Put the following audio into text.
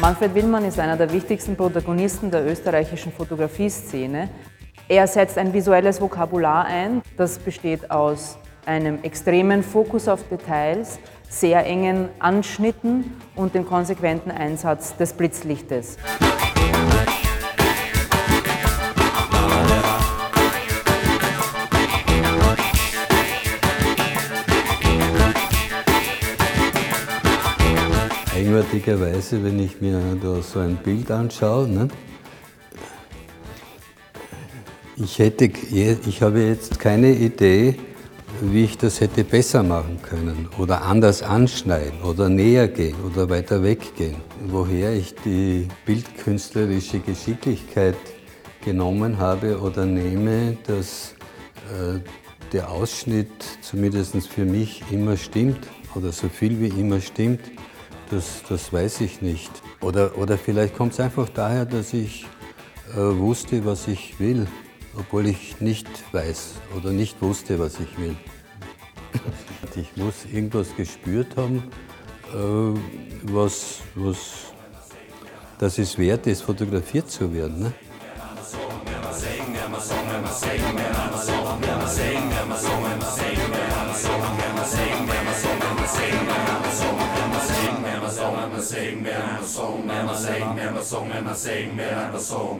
Manfred Willmann ist einer der wichtigsten Protagonisten der österreichischen Fotografieszene. Er setzt ein visuelles Vokabular ein, das besteht aus einem extremen Fokus auf Details, sehr engen Anschnitten und dem konsequenten Einsatz des Blitzlichtes. Eigenartigerweise, wenn ich mir da so ein Bild anschaue, ne, ich, hätte, ich habe jetzt keine Idee, wie ich das hätte besser machen können oder anders anschneiden oder näher gehen oder weiter weggehen. Woher ich die bildkünstlerische Geschicklichkeit genommen habe oder nehme, dass äh, der Ausschnitt zumindest für mich immer stimmt oder so viel wie immer stimmt, das, das weiß ich nicht. Oder, oder vielleicht kommt es einfach daher, dass ich äh, wusste, was ich will obwohl ich nicht weiß oder nicht wusste, was ich will. Ich muss irgendwas gespürt haben, äh, was, was, dass es wert ist, fotografiert zu werden. Ne? seng mellan och sång, mellan man, I sing, mellan säng, mellan och sång.